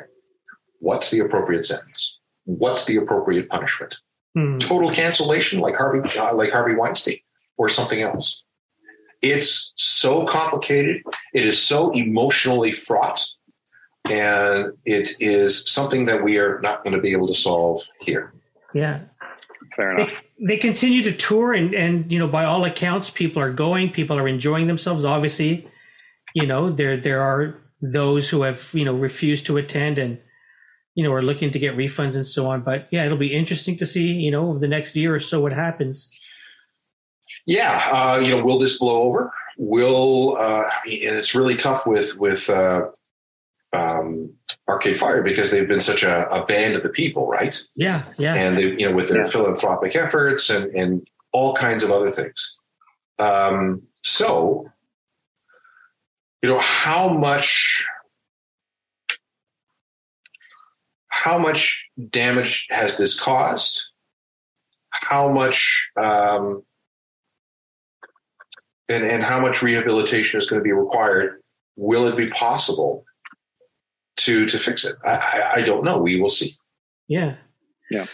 What's the appropriate sentence? What's the appropriate punishment? Hmm. Total cancellation, like Harvey, uh, like Harvey Weinstein, or something else. It's so complicated. It is so emotionally fraught, and it is something that we are not going to be able to solve here. Yeah, fair enough. They, they continue to tour, and and you know, by all accounts, people are going. People are enjoying themselves. Obviously, you know, there there are those who have you know refused to attend and you know, are looking to get refunds and so on. But yeah, it'll be interesting to see, you know, over the next year or so what happens. Yeah, uh, you know, will this blow over? Will uh, and it's really tough with with uh, um, Arcade Fire because they've been such a, a, band of the people, right? Yeah, yeah. And they, you know, with their yeah. philanthropic efforts and and all kinds of other things. Um, so, you know, how much how much damage has this caused? How much um, and and how much rehabilitation is going to be required? Will it be possible to to fix it? I, I, I don't know. We will see. Yeah, yeah.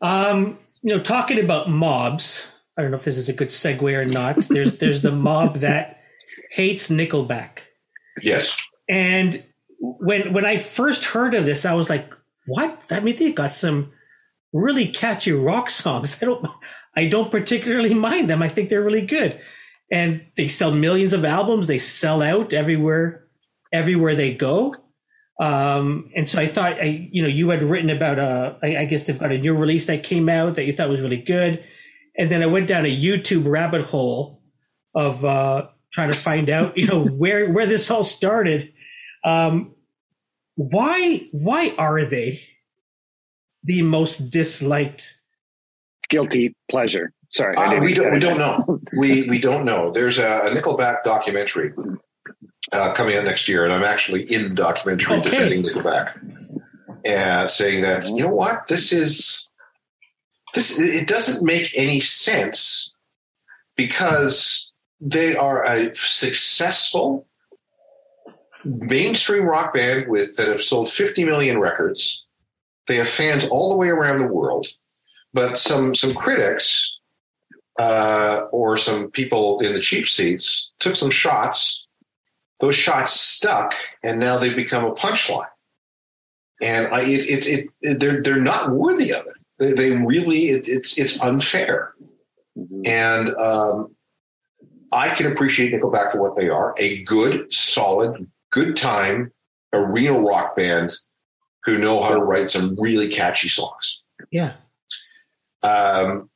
Um, you know, talking about mobs. I don't know if this is a good segue or not. There's there's the mob that hates Nickelback. Yes. And when when I first heard of this, I was like, what? I mean, they got some really catchy rock songs. I don't, I don't particularly mind them. I think they're really good, and they sell millions of albums. They sell out everywhere, everywhere they go. Um, and so I thought, I, you know, you had written about a, I, I guess they've got a new release that came out that you thought was really good, and then I went down a YouTube rabbit hole of uh, trying to find out, you know, where where this all started. Um, why why are they the most disliked guilty pleasure sorry uh, we, don't, we don't know we we don't know there's a, a nickelback documentary uh, coming out next year and i'm actually in the documentary okay. defending nickelback and saying that you know what this is this it doesn't make any sense because they are a successful mainstream rock band with that have sold 50 million records. They have fans all the way around the world, but some some critics uh, or some people in the cheap seats took some shots. Those shots stuck, and now they've become a punchline. and I, it, it, it, they're they're not worthy of it. They, they really, it, it's it's unfair, Mhm. and um, I can appreciate Nickelback for what they are: a good, solid, good time arena rock band who know how to write some really catchy songs. Yeah. Um,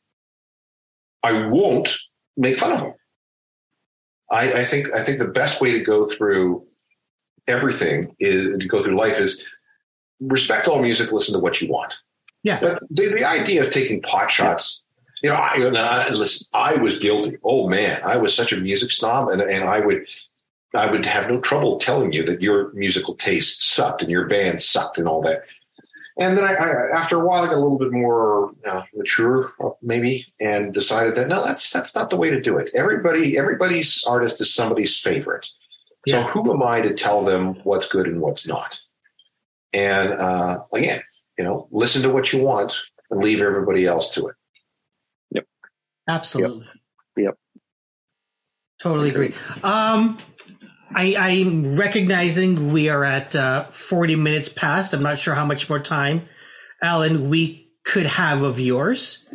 I won't make fun of them. I, I think I think the best way to go through everything is to go through life is respect all music, listen to what you want. Yeah. But the, the idea of taking pot shots, you know, I, I listen, I was guilty. Oh man, I was such a music snob, and, and I would I would have no trouble telling you that your musical taste sucked and your band sucked and all that. And then I, I after a while, I got a little bit more uh, mature, maybe, and decided that no, that's that's not the way to do it. Everybody, everybody's artist is somebody's favorite. So Yeah. who am I to tell them what's good and what's not? And uh, again, you know, listen to what you want and leave everybody else to it. Yep. Absolutely. Yep. Totally agree. Um, I, I'm recognizing we are at uh, 40 minutes past. I'm not sure how much more time, Alan, we could have of yours.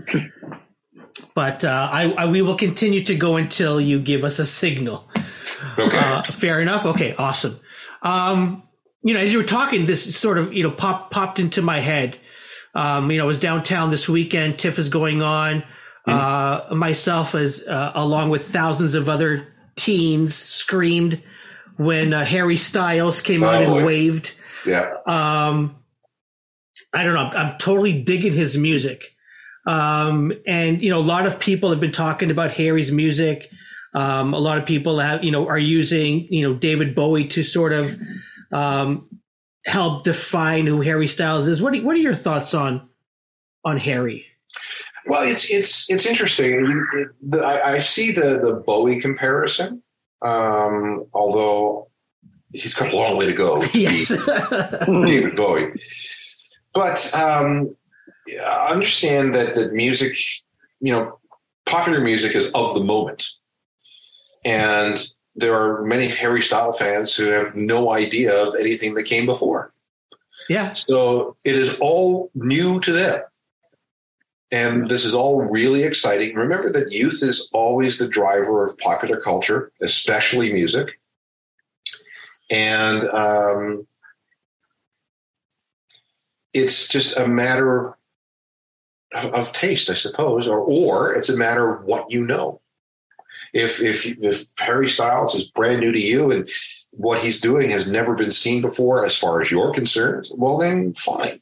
But uh, I, I, we will continue to go until you give us a signal. Okay. Uh, fair enough. Okay, awesome. Um, you know, as you were talking, this sort of you know pop popped into my head. Um, you know, I was downtown this weekend. TIFF is going on. Uh, myself, as uh, along with thousands of other teens, screamed when uh, Harry Styles came out and waved. yeah. Um, I don't know. I'm, I'm totally digging his music. Um, and you know, a lot of people have been talking about Harry's music. Um, a lot of people have, you know, are using, you know, David Bowie to sort of um, help define who Harry Styles is. What are, what are your thoughts on on Harry? Well, it's it's it's interesting. You- it- the- I, I see the the Bowie comparison, um, although he's got a long way to go. yes. David Bowie. But um, I understand that that music, you know, popular music is of the moment, and there are many Harry Style fans who have no idea of anything that came before. yeah. So it is all new to them. And this is all really exciting. Remember that youth is always the driver of popular culture, especially music. And um, it's just a matter of, of taste, I suppose, or or it's a matter of what you know. If if if Harry Styles is brand new to you and what he's doing has never been seen before, as far as you're concerned, well then fine.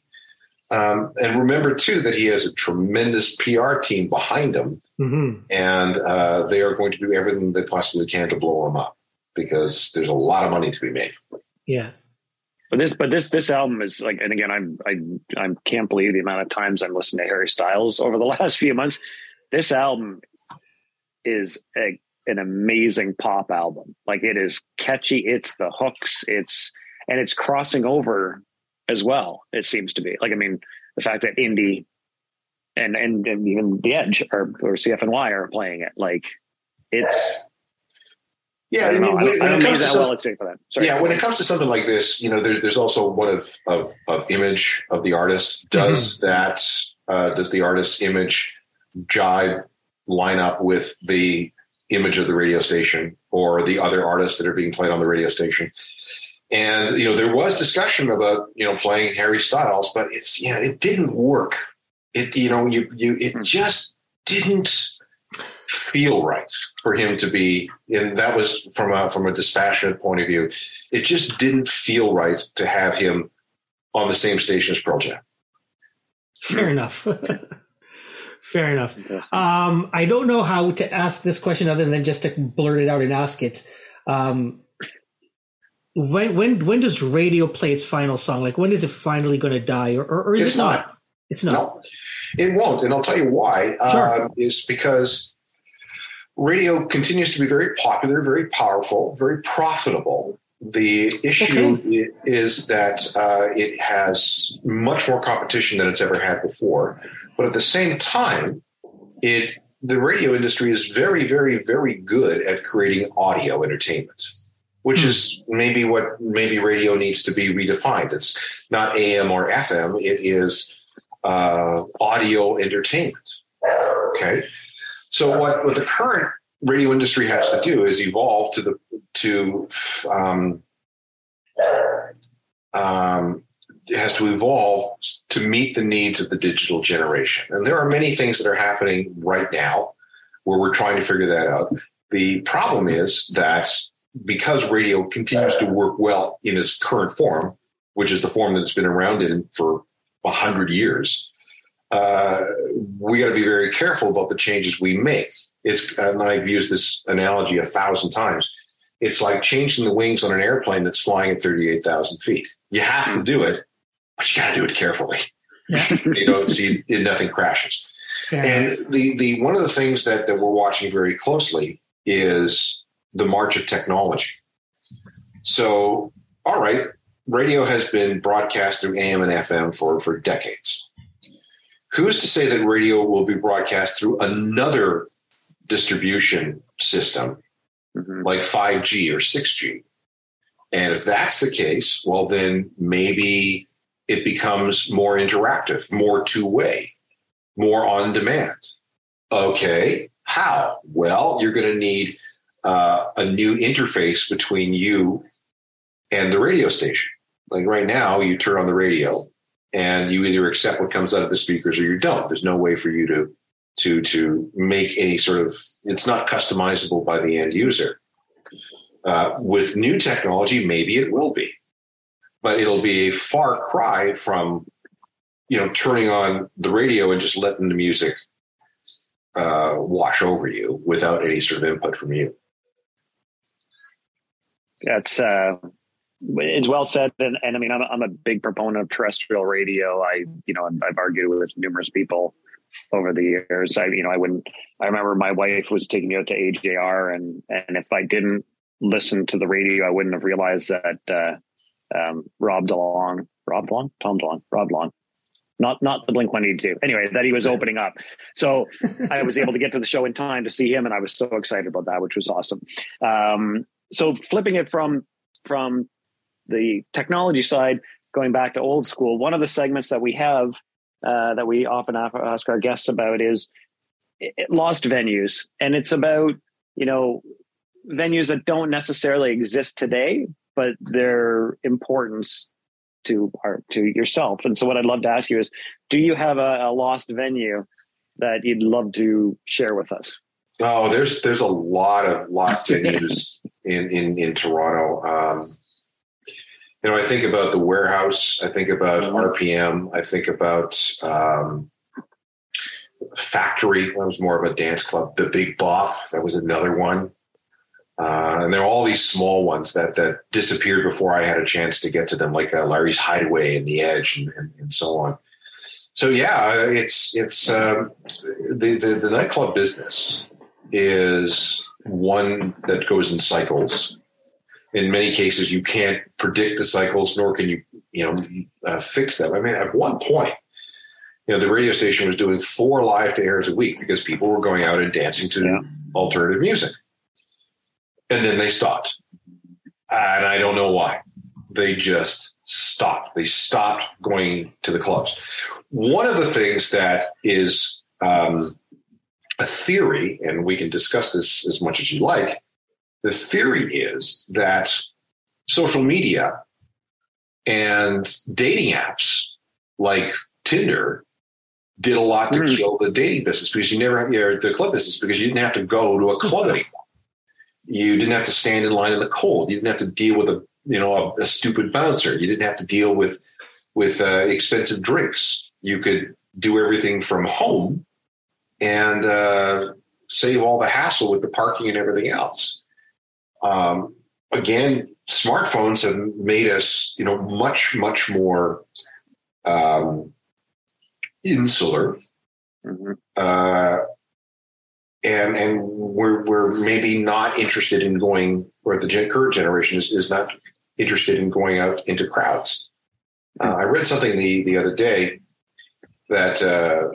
Um, and remember too that he has a tremendous PR team behind him, hmm and uh, they are going to do everything they possibly can to blow him up because there's a lot of money to be made. Yeah. But this, but this, this album is like, and again, I'm, I, I can't believe the amount of times I'm listening to Harry Styles over the last few months. This album is a, an amazing pop album. Like it is catchy. It's the hooks. It's and it's crossing over as well. It seems to be like I mean the fact that indie and and, and even the Edge or or CFNY are playing it. Like it's Yeah, I don't know. I when- don't, I don't it know comes to some- well. It's for that. Sorry. yeah, when it comes to something like this, you know, there, there's also one of, of of image of the artist. Does that uh, does the artist's image jive line up with the image of the radio station or the other artists that are being played on the radio station? And you know, there was discussion about you know playing Harry Styles, but it's you know it didn't work. It you know you you it just didn't feel right for him to be and that was from a from a dispassionate point of view it just didn't feel right to have him on the same station as Pearl Jam. Fair enough. Fair enough. Um, I don't know how to ask this question other than just to blurt it out and ask it. Um, when when when does radio play its final song? Like when is it finally going to die, or, or, or is It's it not? It's not. No, it won't, and I'll tell you why. Sure. Uh, is because radio continues to be very popular, very powerful, very profitable. The issue i- is that uh, it has much more competition than it's ever had before, but at the same time, it the radio industry is very, very, very good at creating audio entertainment. Which is maybe what maybe radio needs to be redefined. It's not AM or FM. It is uh, audio entertainment. Okay, so what what the current radio industry has to do is evolve to the to um, um, has to evolve to meet the needs of the digital generation. And there are many things that are happening right now where we're trying to figure that out. The problem is that because radio continues to work well in its current form, which is the form that it's been around in for a hundred years, uh, we got to be very careful about the changes we make. It's and I've used this analogy a thousand times. It's like changing the wings on an airplane that's flying at thirty-eight thousand feet. You have to do it, but you got to do it carefully. Yeah. you know, so you, nothing crashes. Fair. And the the one of the things that that we're watching very closely is the march of technology. So, all right, radio has been broadcast through AM and FM for for decades. Who's to say that radio will be broadcast through another distribution system Mhm. like 5G or 6G? And if that's the case, well, then maybe it becomes more interactive, more two way, more on demand. Okay, how? Well, you're going to need uh, a new interface between you and the radio station. Like right now, you turn on the radio and you either accept what comes out of the speakers or you don't. There's no way for you to to to make any sort of. It's not customizable by the end user. Uh, with new technology, maybe it will be, but it'll be a far cry from you know turning on the radio and just letting the music uh, wash over you without any sort of input from you. That's uh, it's well said, and, and I mean, I'm a, I'm a big proponent of terrestrial radio. I, you know, I've argued with numerous people over the years. I, you know, I wouldn't. I remember my wife was taking me out to AJR, and and if I didn't listen to the radio, I wouldn't have realized that uh, um, Rob DeLong, Rob DeLong, Tom DeLonge, Rob DeLong. Not not the Blink One Eighty Two. Anyway, that he was opening up, so I was able to get to the show in time to see him, and I was so excited about that, which was awesome. Um, so flipping it from from the technology side, going back to old school, one of the segments that we have uh, that we often ask our guests about is lost venues, and it's about you know venues that don't necessarily exist today, but their importance to our to yourself. And so, what I'd love to ask you is, do you have a, a lost venue that you'd love to share with us? Oh, there's there's a lot of lost venues in in in Toronto. Um, you know, I think about the warehouse. I think about RPM. I think about um, Factory. That was more of a dance club. The Big Bop. That was another one. Uh, and there are all these small ones that that disappeared before I had a chance to get to them, like uh, Larry's Hideaway and the Edge, and, and, and so on. So yeah, it's it's um, the, the the nightclub business is one that goes in cycles. In many cases, you can't predict the cycles, nor can you, you know, uh, fix them. I mean, at one point, you know, the radio station was doing four live to airs a week because people were going out and dancing to Yeah. alternative music, and then they stopped, and I don't know why. They just stopped. They stopped going to the clubs. One of the things that is um, a theory, and we can discuss this as much as you like. The theory is that social media and dating apps like Tinder did a lot to Mm. kill the dating business because you never or the club business because you didn't have to go to a club anymore. You didn't have to stand in line in the cold. You didn't have to deal with a you know a, a stupid bouncer. You didn't have to deal with with uh, expensive drinks. You could do everything from home and uh, save all the hassle with the parking and everything else. Um, again, smartphones have made us, you know, much much more um, insular, Mhm. uh, and and we're we're maybe not interested in going, or the current generation is, is not interested in going out into crowds. Uh, I read something the the other day that uh,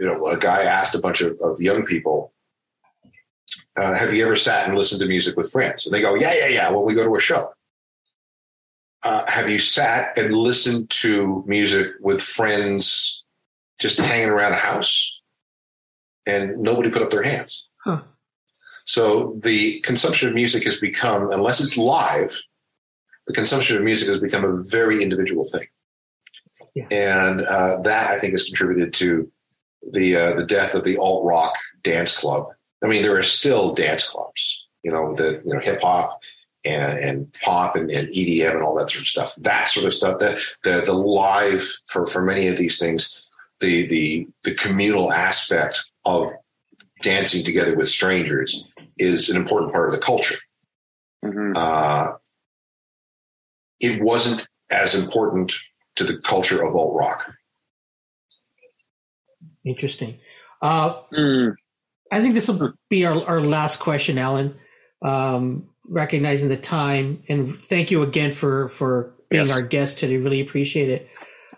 you know a guy asked a bunch of, of young people uh, have you ever sat and listened to music with friends? And they go, yeah, yeah, yeah. When we go to a show. Uh, have you sat and listened to music with friends just hanging around a house and nobody put up their hands? Huh. So the consumption of music has become, unless it's live, the consumption of music has become a very individual thing. Yes. And uh, that I think has contributed to the uh, the death of the alt rock dance club. I mean, there are still dance clubs, you know, the you know hip hop and, and pop and, and, EDM and all that sort of stuff. That sort of stuff. The the, the live for for many of these things, the the the communal aspect of dancing together with strangers is an important part of the culture. Mhm. Uh, it wasn't as important to the culture of alt rock. Interesting. Uh, Mm. I think this will be our, our last question, Alan. Um, recognizing the time, and thank you again for for being Yes. our guest today. Really appreciate it.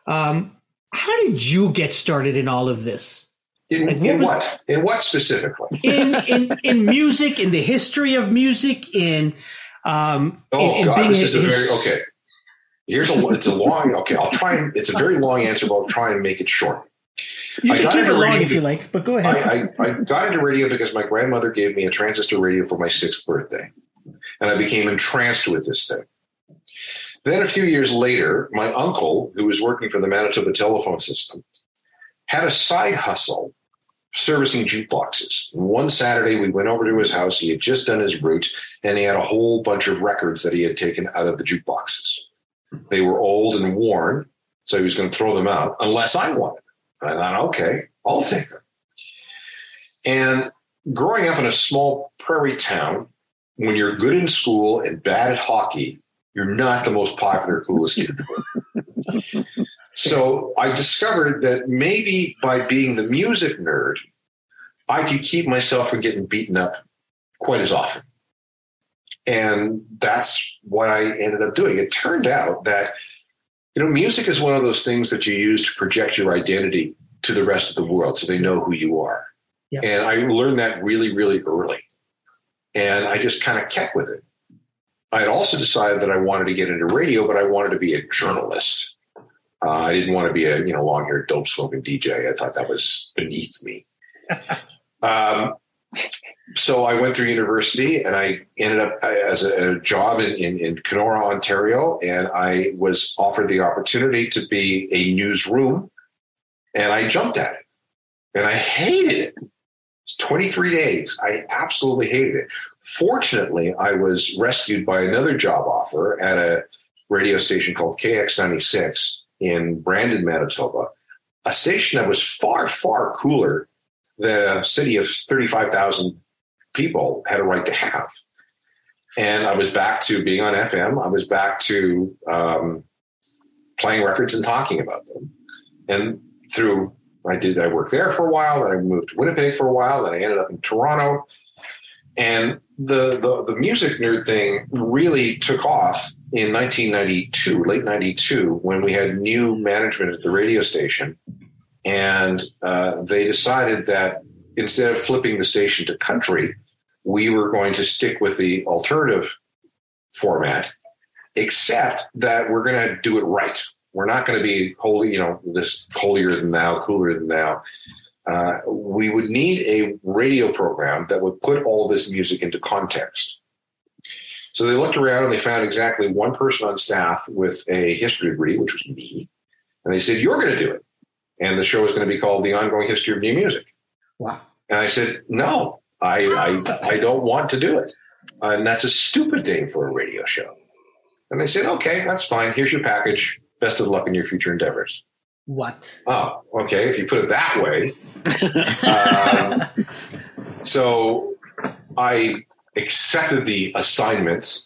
Um, how did you get started in all of this? In, Like, what in was- what? In what specifically? In in in music, in the history of music, in um, Oh in, in God, being this is a his- very okay. Here's a it's a long okay. I'll try and it's a very long answer, but I'll try and make it short. You I can got keep it into long radio- if you like, but go ahead. I, I, I got into radio because my grandmother gave me a transistor radio for my sixth birthday, and I became entranced with this thing. Then a few years later, my uncle, who was working for the Manitoba telephone system, had a side hustle servicing jukeboxes. One Saturday, we went over to his house. He had just done his route, and he had a whole bunch of records that he had taken out of the jukeboxes. They were old and worn, so he was going to throw them out unless I wanted them. And I thought, okay, I'll take them. And growing up in a small prairie town, when you're good in school and bad at hockey, you're not the most popular, coolest kid. in the world. so I discovered that maybe by being the music nerd, I could keep myself from getting beaten up quite as often. And that's what I ended up doing. It turned out that, you know, music is one of those things that you use to project your identity to the rest of the world so they know who you are. Yeah. And I learned that really, really early. And I just kind of kept with it. I had also decided that I wanted to get into radio, but I wanted to be a journalist. Uh, I didn't want to be a you know long haired dope smoking DJ. I thought that was beneath me. um, so I went through university and I ended up uh, as a, a job in, in, in Kenora, Ontario, and I was offered the opportunity to be a newsroom, and I jumped at it, and I hated it. It's 23 days. I absolutely hated it. Fortunately, I was rescued by another job offer at a radio station called KX96 in Brandon, Manitoba, a station that was far, far cooler a city of 35,000 people had a right to have. And I was back to being on FM. I was back to um, playing records and talking about them. And through I did I worked there for a while, then I moved to Winnipeg for a while, then I ended up in Toronto. And the the, the music nerd thing really took off in 1992, late 92, when we had new management at the radio station. And uh, they decided that instead of flipping the station to country, we were going to stick with the alternative format, except that we're going to do it right. We're not going to be holy, you know, this holier than thou, cooler than thou. Uh, we would need a radio program that would put all this music into context. So they looked around and they found exactly one person on staff with a history degree, which was me. And they said, You're going to do it. And the show is going to be called The Ongoing History of New Music. wow. And I said, No, I, I, I don't want to do it. And that's a stupid thing for a radio show. And they said, Okay, that's fine. Here's your package. Best of luck in your future endeavors. What? Oh, okay. If you put it that way. Um, so I accepted the assignment,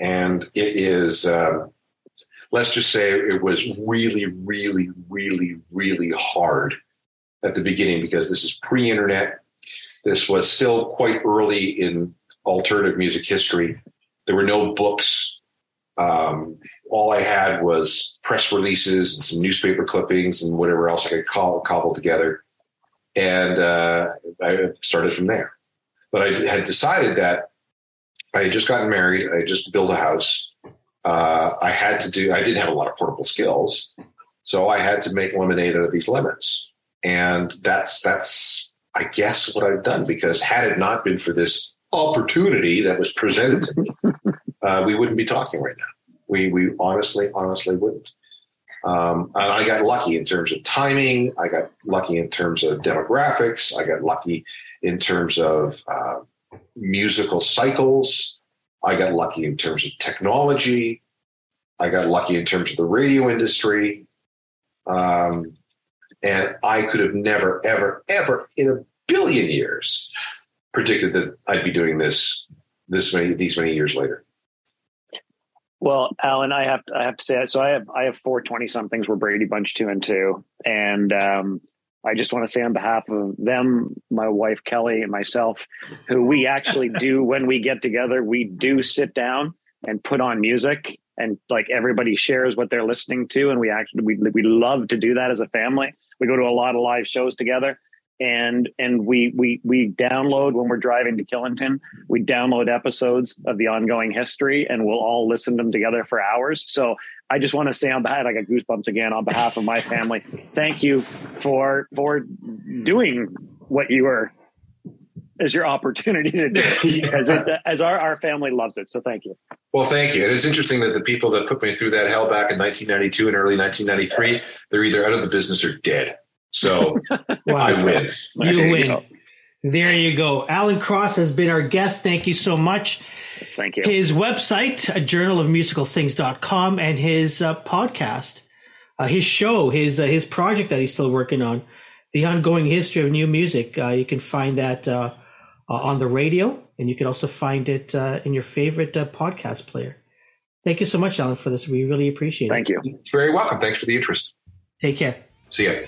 and it is, um, let's just say it was really, really, really, really hard at the beginning because this is pre internet. This was still quite early in alternative music history. There were no books. Um, all I had was press releases and some newspaper clippings and whatever else I could call, cobble together. And uh, I started from there. but I had decided that I had just gotten married. I had just built a house. Uh, I had to do. I didn't have a lot of portable skills, so I had to make lemonade out of these lemons, and that's that's I guess what I've done. Because had it not been for this opportunity that was presented to me, uh, we wouldn't be talking right now. We we honestly honestly wouldn't. Um, and I got lucky in terms of timing. I got lucky in terms of demographics. I got lucky in terms of uh, musical cycles. I got lucky in terms of technology. I got lucky in terms of the radio industry. Um, and I could have never, ever, ever in a billion years predicted that I'd be doing this this many these many years later. Well, Alan, I have to, I have to say that. so. I have I have four twenty somethings. We're Brady Bunch two and two, and um, I just want to say on behalf of them, my wife Kelly, and myself, who we actually do when we get together, we do sit down and put on music, and like everybody shares what they're listening to, and we actually we we love to do that as a family. We go to a lot of live shows together, and and we we we download when we're driving to Killington. We download episodes of the ongoing history, and we'll all listen to them together for hours. So I just want to say on behalf, I got goosebumps again on behalf of my family. Thank you for for doing what you were as your opportunity to do as, it, as our, our family loves it. So thank you. Well, thank you. And it's interesting that the people that put me through that hell back in 1992 and early 1993, they're either out of the business or dead. So wow. I win. You win. There you go. Alan Cross has been our guest. Thank you so much. Yes, thank you. His website, a journal of musical things.com, and his uh, podcast, uh, his show, his uh, his project that he's still working on, the ongoing history of new music. Uh, you can find that uh, uh, on the radio, and you can also find it in your favorite podcast player. Thank you so much, Alan, for this. We really appreciate Thank it. Thank you. You're very welcome. Thanks for the interest. Take care. See ya.